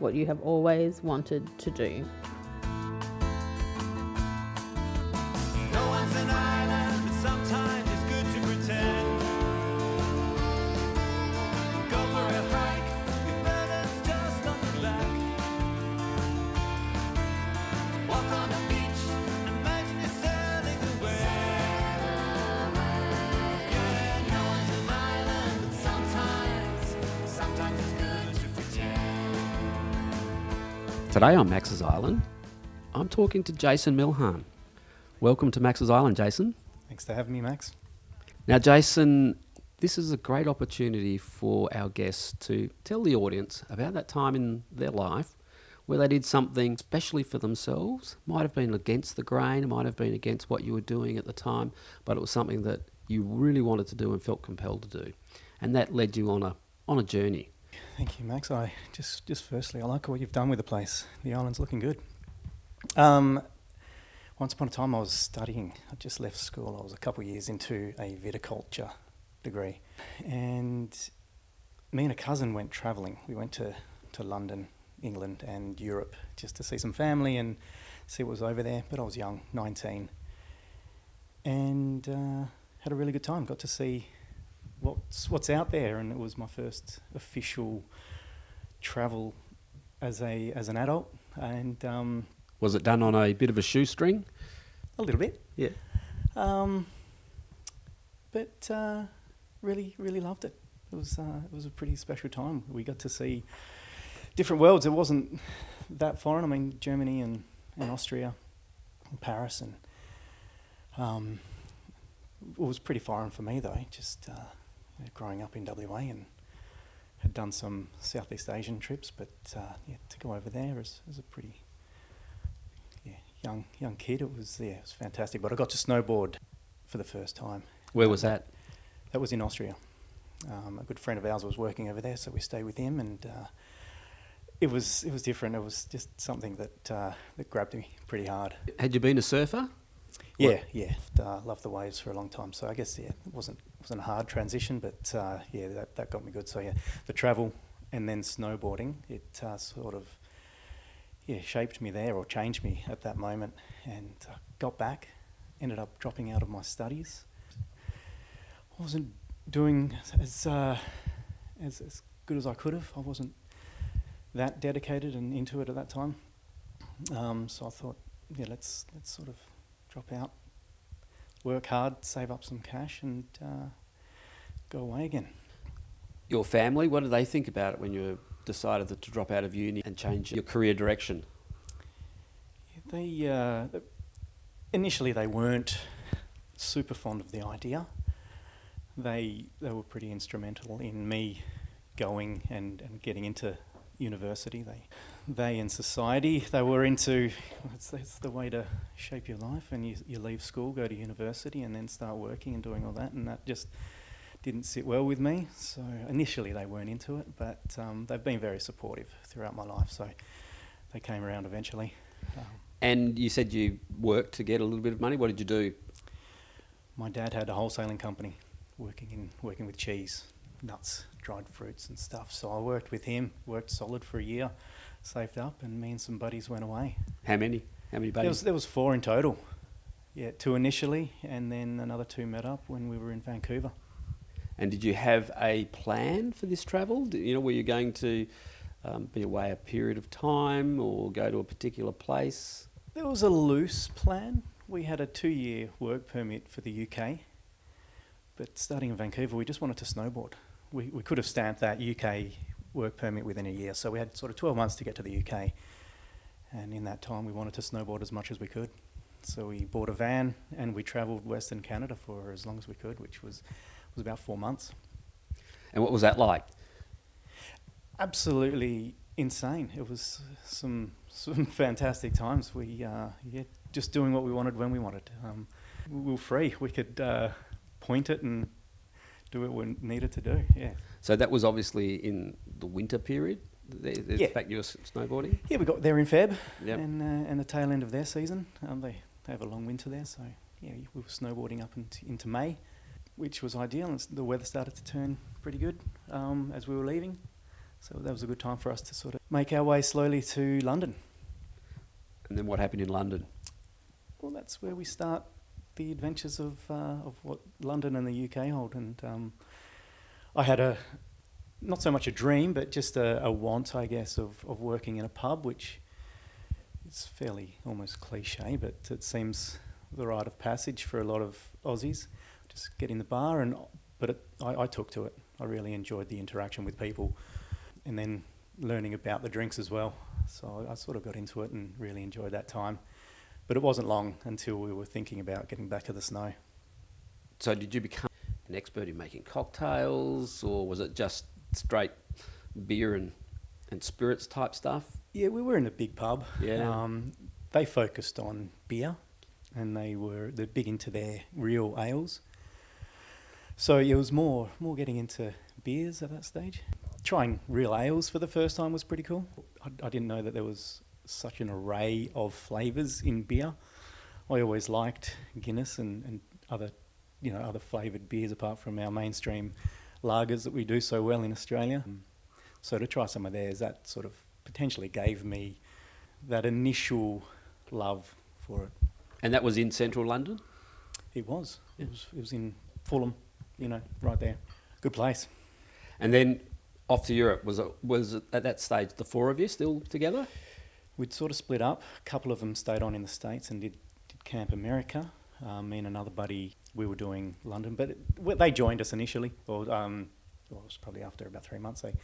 what you have always wanted to do. Today on Max's Island, I'm talking to Jason Milhan. Welcome to Max's Island, Jason. Thanks for having me, Max. Now, Jason, this is a great opportunity for our guests to tell the audience about that time in their life where they did something especially for themselves. Might have been against the grain, might have been against what you were doing at the time, but it was something that you really wanted to do and felt compelled to do. And that led you on a on a journey. Thank you, Max. I just, just firstly, I like what you've done with the place. The island's looking good. Um, once upon a time, I was studying. I just left school. I was a couple of years into a viticulture degree, and me and a cousin went travelling. We went to to London, England, and Europe just to see some family and see what was over there. But I was young, nineteen, and uh, had a really good time. Got to see what's what's out there, and it was my first official travel as a as an adult, and um, Was it done on a bit of a shoestring? a little bit, Yeah. um, but uh, really really loved it. It was uh, it was a pretty special time. We got to see different worlds. It wasn't that foreign. I mean, Germany and, and Austria, and Paris, and um, it was pretty foreign for me though. Just uh, growing up in WA and had done some Southeast Asian trips, but uh, yeah, to go over there as, as a pretty yeah, young young kid, it was yeah, it was fantastic. But I got to snowboard for the first time. Where was that? That was in Austria. Um, a good friend of ours was working over there, so we stayed with him, and uh, it was it was different. It was just something that uh, that grabbed me pretty hard. Had you been a surfer? Yeah, yeah, uh, loved the waves for a long time. So I guess yeah, it wasn't wasn't a hard transition, but uh, yeah, that that got me good. So yeah, the travel and then snowboarding, it uh, sort of yeah shaped me there or changed me at that moment, and got back, ended up dropping out of my studies. I wasn't doing as uh, as as good as I could have. I wasn't that dedicated and into it at that time. Um, so I thought, yeah, let's let's sort of drop out, work hard, save up some cash, and uh, go away again. Your family, what did they think about it when you decided to drop out of uni and change your career direction? They uh, initially they weren't super fond of the idea. They they were pretty instrumental in me going and, and getting into university. They they in society they were into it's, it's the way to shape your life, and you you leave school, go to university, and then start working and doing all that, and that just didn't sit well with me. So initially they weren't into it, but um, they've been very supportive throughout my life. So they came around eventually. Um, And you said you worked to get a little bit of money. What did you do? My dad had a wholesaling company, working in working with cheese, nuts, dried fruits, and stuff. So I worked with him, worked solid for a year, saved up, and me and some buddies went away. How many? How many There was buddies? there was four in total. Yeah, two initially, and then another two met up when we were in Vancouver. And did you have a plan for this travel? You know, were you going to um, be away a period of time or go to a particular place? There was a loose plan. we had a two-year work permit for the UK, but starting in Vancouver, we just wanted to snowboard. We, we could have stamped that UK work permit within a year, so we had sort of 12 months to get to the UK. And in that time, we wanted to snowboard as much as we could. So we bought a van and we travelled Western Canada for as long as we could, which was, was about four months. And what was that like? Absolutely insane. It was some some fantastic times. We uh, yeah, just doing what we wanted when we wanted. Um, we were free. We could uh, point it and do what we needed to do. Yeah. So that was obviously in the winter period. The, the Yeah. fact you were snowboarding. Yeah, we got there in Feb Yep. and uh, and the tail end of their season. Um, they, they have a long winter there, so yeah, we were snowboarding up into, into May, which was ideal. And the weather started to turn pretty good um, as we were leaving, so that was a good time for us to sort of make our way slowly to London. And then what happened in London? Well, that's where we start the adventures of uh, of what London and the UK hold. And um, I had a not so much a dream, but just a, a want, I guess, of, of working in a pub, which is fairly almost cliche, but it seems the rite of passage for a lot of Aussies. Just get in the bar, and but it, I, I took to it. I really enjoyed the interaction with people, and then learning about the drinks as well. So I, I sort of got into it and really enjoyed that time. But it wasn't long until we were thinking about getting back to the snow. So did you become an expert in making cocktails, or was it just straight beer and, and spirits type stuff? Yeah, we were in a big pub. Yeah. Um, they focused on beer, and they were they're big into their real ales. So it was more more getting into beers at that stage. Trying real ales for the first time was pretty cool. I, I didn't know that there was such an array of flavors in beer. I always liked Guinness and, and other you know other flavored beers apart from our mainstream lagers that we do so well in Australia. Mm. So to try some of theirs, that sort of potentially gave me that initial love for it. And that was in central London? It was. Yeah. It was. It was in Fulham, you know, right there. Good place. And then off to Europe. Was it, was it at that stage the four of you still together? We'd sort of split up. A couple of them stayed on in the states and did, did Camp America. Um, me and another buddy, we were doing London, but it, they joined us initially. Or um, well, it was probably after about three months. They,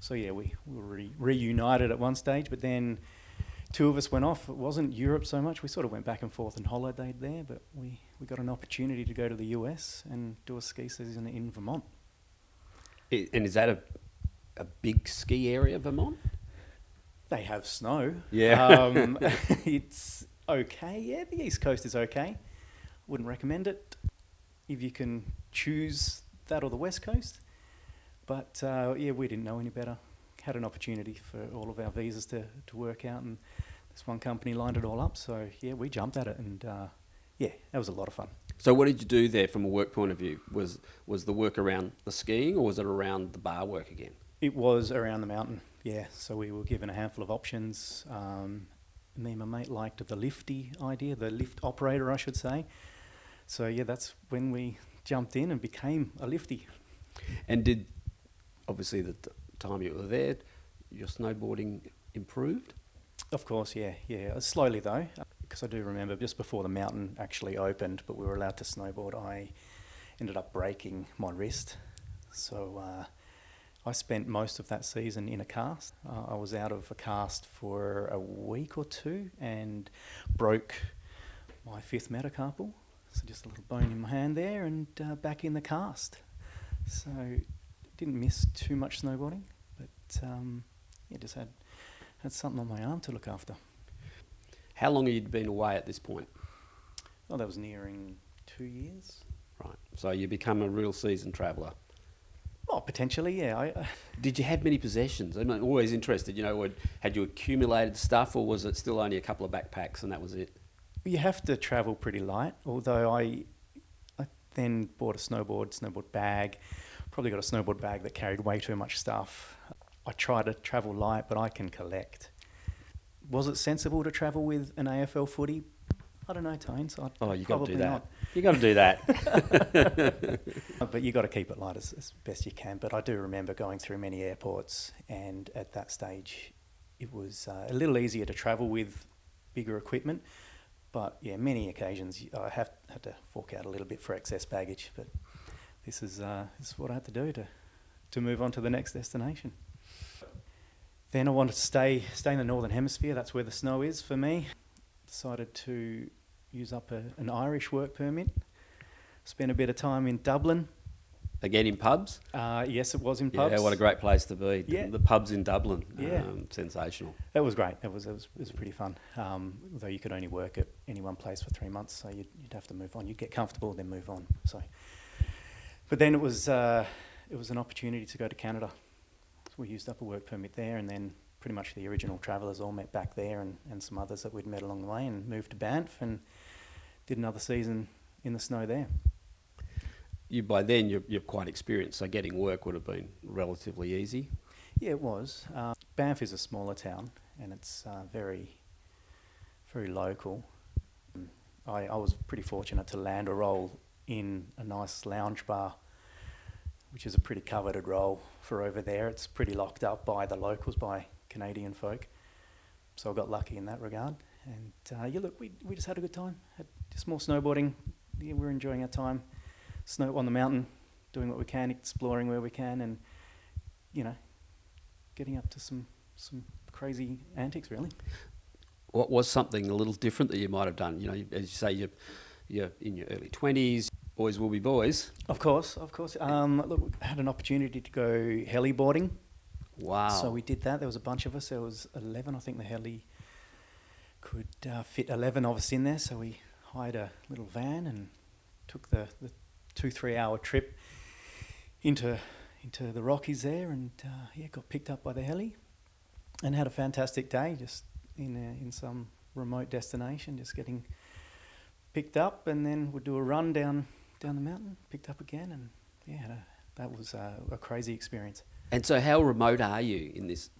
so yeah, we, we were re- reunited at one stage, but then two of us went off. It wasn't Europe so much. We sort of went back and forth and holidayed there, but we, we got an opportunity to go to the US and do a ski season in Vermont. I- And is that a, a big ski area, Vermont? They have snow. Yeah. Um, it's okay. Yeah, the East Coast is okay. Wouldn't recommend it if you can choose that or the West Coast. But uh, yeah, we didn't know any better. Had an opportunity for all of our visas to, to work out, and this one company lined it all up. So yeah, we jumped at it, and uh, yeah, that was a lot of fun. So what did you do there from a work point of view? Was was the work around the skiing or was it around the bar work again? It was around the mountain, yeah. So we were given a handful of options. Um, me and my mate liked the lifty idea, the lift operator, I should say. So yeah, that's when we jumped in and became a lifty. And did obviously the t- time you were there, your snowboarding improved? Of course, yeah, yeah. Uh, Slowly though, because I do remember just before the mountain actually opened, but we were allowed to snowboard. I ended up breaking my wrist, so uh, I spent most of that season in a cast. Uh, I was out of a cast for a week or two and broke my fifth metacarpal, so just a little bone in my hand there, and uh, back in the cast. So didn't miss too much snowboarding, but um, yeah, just had had something on my arm to look after. How long had you been away at this point? Oh, that was nearing two years. Right. So you become a real seasoned traveller. Oh, potentially, yeah. I, uh, Did you have many possessions? I'm always interested. You know, would- had you accumulated stuff, or was it still only a couple of backpacks and that was it? you have to travel pretty light. Although I, I then bought a snowboard, snowboard bag. Probably got a snowboard bag that carried way too much stuff. I try to travel light, but I can collect. Was it sensible to travel with an AFL footy? I don't know, Tones. I'd Oh, you got to probably do that. not. You got to do that. But you got to keep it light as, as best you can. But I do remember going through many airports, and at that stage, it was uh, a little easier to travel with bigger equipment. But yeah, many occasions I have had to fork out a little bit for excess baggage. But this is uh, this is what I had to do to to move on to the next destination. Then I wanted to stay stay in the northern hemisphere. That's where the snow is for me. Decided to use up a, an Irish work permit. Spent a bit of time in Dublin. Again in pubs. Uh, yes, it was in pubs. Yeah, what a great place to be. Yeah. The pubs in Dublin. Yeah. Um, sensational. That was great. That was it was, it was pretty fun. Um, although you could only work at any one place for three months, so you'd, you'd have to move on. You'd get comfortable, then move on. So, but then it was uh, it was an opportunity to go to Canada. So we used up a work permit there, and then pretty much the original travellers all met back there, and, and some others that we'd met along the way, and moved to Banff and did another season in the snow there. You by then you're, you're quite experienced, so getting work would have been relatively easy. Yeah, it was. Uh, Banff is a smaller town, and it's uh, very, very local. I, I was pretty fortunate to land a role in a nice lounge bar, which is a pretty coveted role for over there. It's pretty locked up by the locals, by Canadian folk. So I got lucky in that regard. And uh, yeah, look, we, we just had a good time. Had just more snowboarding. Yeah, we're enjoying our time. Snow on the mountain, doing what we can, exploring where we can, and you know, getting up to some some crazy antics. Really. What was something a little different that you might have done? You know, as you say, you're, you're in your early 20s, boys will be boys. Of course, of course. Um, look, we had an opportunity to go heli boarding. Wow. So we did that. There was a bunch of us. There was 11, I think the heli could uh, fit 11 of us in there. So we hired a little van and took the, the two, three hour trip into, into the Rockies there and uh, yeah, got picked up by the heli and had a fantastic day just in, a, in some remote destination, just getting picked up and then would do a run down, down the mountain, picked up again and yeah, a, that was uh, a crazy experience. And so, how remote are you in this?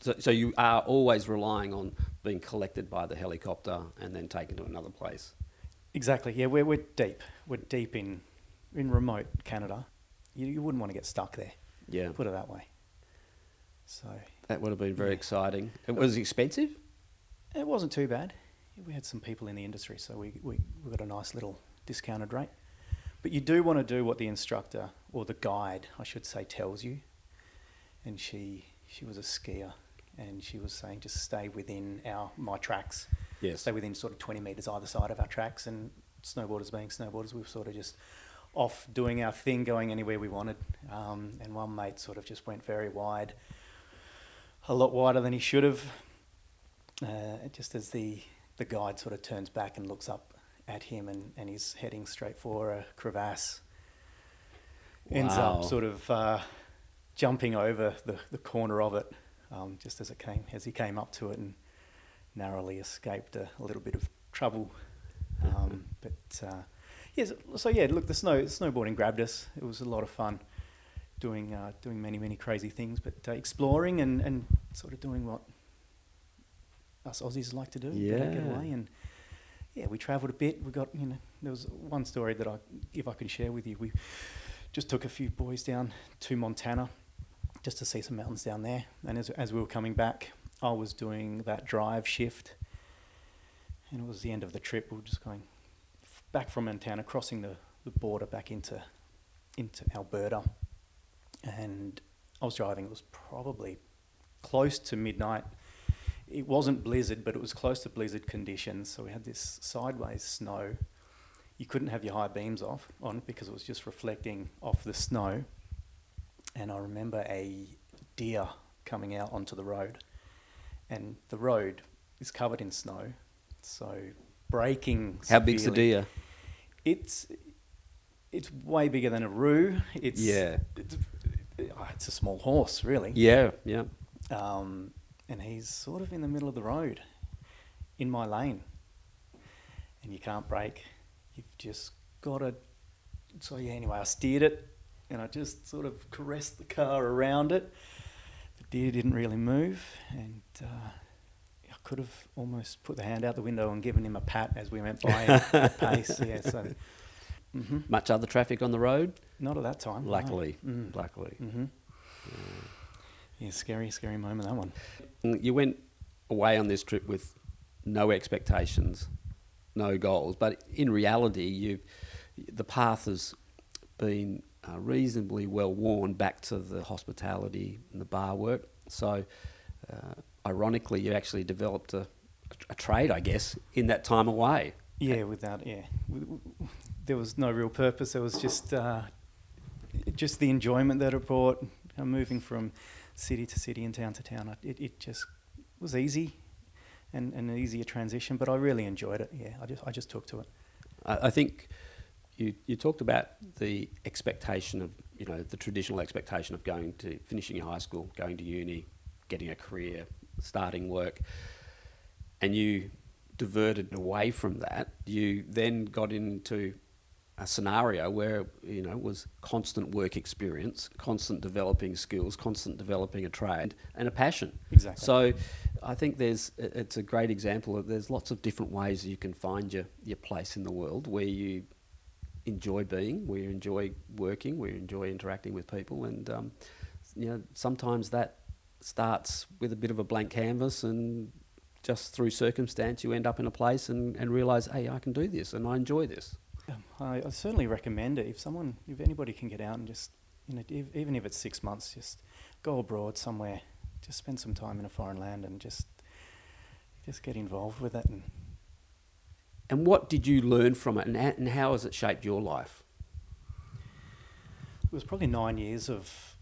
So, so you are always relying on being collected by the helicopter and then taken to another place. Exactly. Yeah, we're, we're deep. We're deep in in remote Canada. You, you wouldn't want to get stuck there. Yeah, Put it that way. So that would have been very Yeah. exciting. It was expensive. it wasn't too bad. We had some people in the industry, so we, we, we got a nice little discounted rate. But you do want to do what the instructor or the guide, I should say, tells you. And she she was a skier, and she was saying just stay within our my tracks. Yes. stay within sort of 20 metres either side of our tracks. And snowboarders being snowboarders, we were sort of just off doing our thing, going anywhere we wanted. Um, and one mate sort of just went very wide, a lot wider than he should have. Uh, just as the, the guide sort of turns back and looks up at him and, and he's heading straight for a crevasse. Ends up sort of uh, jumping over the, the corner of it um, just as it came as he came up to it and narrowly escaped a, a little bit of trouble. Um, but uh, yes, so yeah, look, the snow snowboarding grabbed us. It was a lot of fun doing uh, doing many many crazy things, but uh, exploring and, and sort of doing what us Aussies like to do. get get Yeah. away and. Yeah, we travelled a bit. We got, you know, there was one story that I, if I could share with you, we just took a few boys down to Montana just to see some mountains down there. And as, as we were coming back, I was doing that drive shift. And it was the end of the trip. We were just going f- back from Montana, crossing the, the border back into, into Alberta. And I was driving. It was probably close to midnight. It wasn't blizzard, but it was close to blizzard conditions. So we had this sideways snow. You couldn't have your high beams off on because it was just reflecting off the snow. And I remember a deer coming out onto the road, and the road is covered in snow. So braking. How big's the deer? It's it's way bigger than a roo. It's Yeah. It's, it's a small horse, really. Yeah, yeah. Um, and he's sort of in the middle of the road, in my lane, and you can't brake. You've just got to. So yeah. Anyway, I steered it, and I just sort of caressed the car around it. The deer didn't really move, and uh, I could have almost put the hand out the window and given him a pat as we went by at pace. Yeah. So. hmm Much other traffic on the road? Not at that time. no. Luckily, Mm. luckily. hmm Yeah, scary, scary moment that one. Mm, You went away on this trip with no expectations, no goals. But in reality, you the path has been uh, reasonably well worn back to the hospitality and the bar work. So, uh, ironically, you actually developed a, a trade, I guess, in that time away. Yeah, without yeah, there was no real purpose. There was just uh, just the enjoyment that it brought. Moving from city to city and town to town, it, it just was easy and, and an easier transition. But I really enjoyed it. Yeah, I just I just took to it. I, I think you you talked about the expectation of you know the traditional expectation of going to finishing your high school, going to uni, getting a career, starting work, and you diverted away from that. You then got into a scenario where you know was constant work experience, constant developing skills, constant developing a trade and a passion. Exactly. So, I think there's it's a great example of there's lots of different ways you can find your your place in the world where you enjoy being, we enjoy working, we enjoy interacting with people, and um, you know sometimes that starts with a bit of a blank canvas and just through circumstance you end up in a place and, and realize hey I can do this and I enjoy this. Um, I, I certainly recommend it. If someone, if anybody can get out and just, you know, ev- even if it's six months, just go abroad somewhere, just spend some time in a foreign land and just, just get involved with it. And And what did you learn from it, and, and how has it shaped your life? it was probably nine years of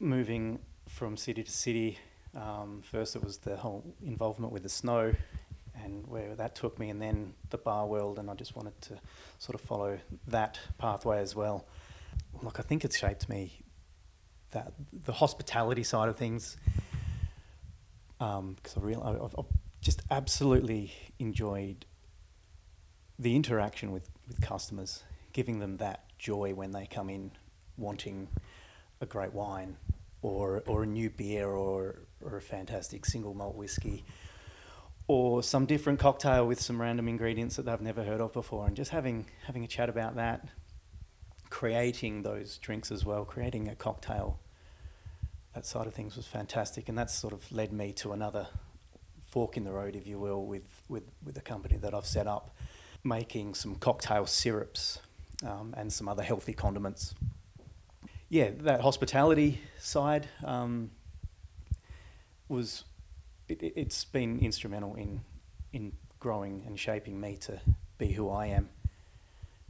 moving from city to city. Um, first, it was the whole involvement with the snow and where that took me, and then the bar world, and I just wanted to sort of follow that pathway as well. Look, I think it's shaped me that the hospitality side of things because I real I've, I've just absolutely enjoyed the interaction with, with customers, giving them that joy when they come in wanting a great wine or, or a new beer or, or a fantastic single malt whiskey or some different cocktail with some random ingredients that they've never heard of before. And just having, having a chat about that, creating those drinks as well, creating a cocktail, that side of things was fantastic. And that's sort of led me to another fork in the road, if you will, with, with, with the company that I've set up, making some cocktail syrups um, and some other healthy condiments. Yeah, that hospitality side um, was it, it's been instrumental in in growing and shaping me to be who I am,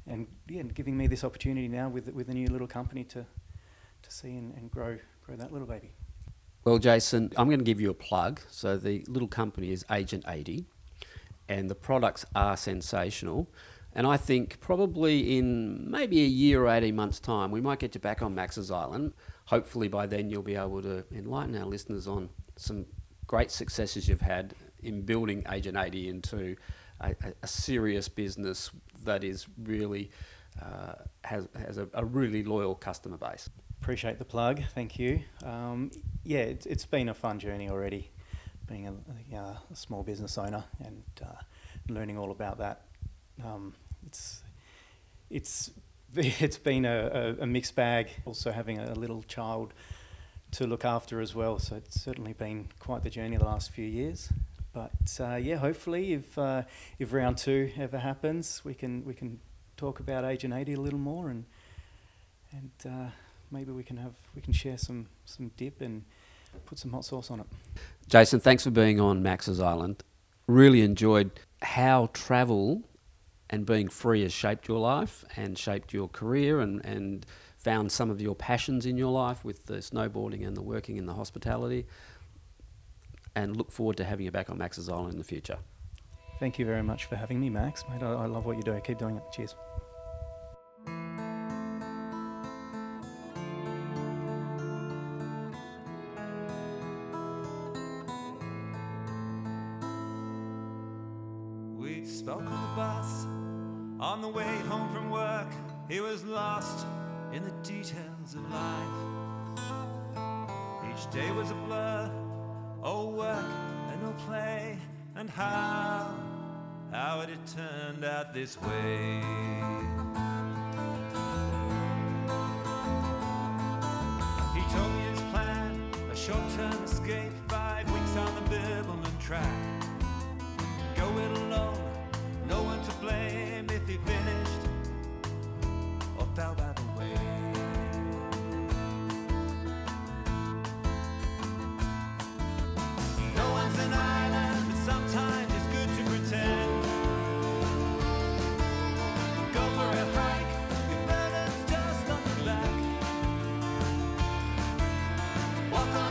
and yeah, giving me this opportunity now with with a new little company to to see and, and grow grow that little baby. Well, Jason, I'm going to give you a plug. So the little company is Agent 80, and the products are sensational. And I think probably in maybe a year or 18 months' time, we might get you back on Max's Island. Hopefully, by then, you'll be able to enlighten our listeners on some great successes you've had in building Agent 80 into a, a, serious business that is really uh, has, has a, a really loyal customer base. Appreciate the plug. Thank you. Um, yeah, it's, it's been a fun journey already, being a, a, small business owner and uh, learning all about that. Um, it's it's it's been a, a, a mixed bag. Also having a little child to look after as well. So it's certainly been quite the journey the last few years. But uh, yeah, hopefully, if uh, if round two ever happens, we can we can talk about Agent 80 a little more and and uh, maybe we can have we can share some some dip and put some hot sauce on it. Jason, thanks for being on Max's Island. Really enjoyed how travel and being free has shaped your life and shaped your career and, and found some of your passions in your life with the snowboarding and the working in the hospitality. And look forward to having you back on Max's Island in the future. Thank you very much for having me, Max. Mate, I, I love what you do. Keep doing it. Cheers. day was a blur. All work and no play, and how, how had it turned out this way? He told me his plan, a short-term escape, five weeks on the Bibbulmun track. Go it alone, no one to blame if he finished. Walk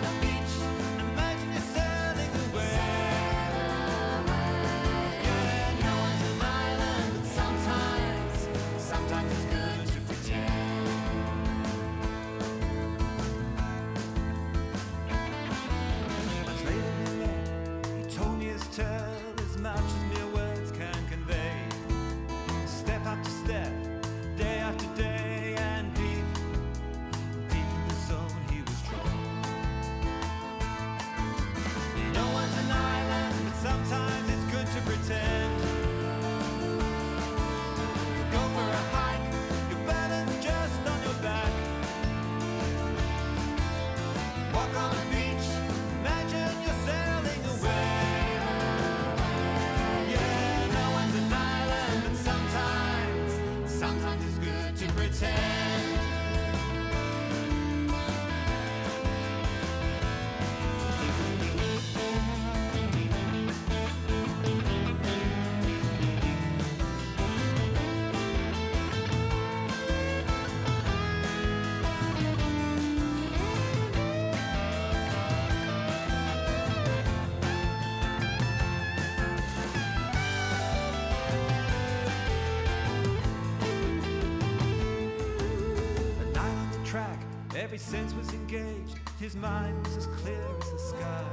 Every sense was engaged, his mind was as clear as the sky.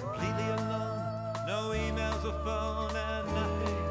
Completely alone, no emails or phone, and nothing.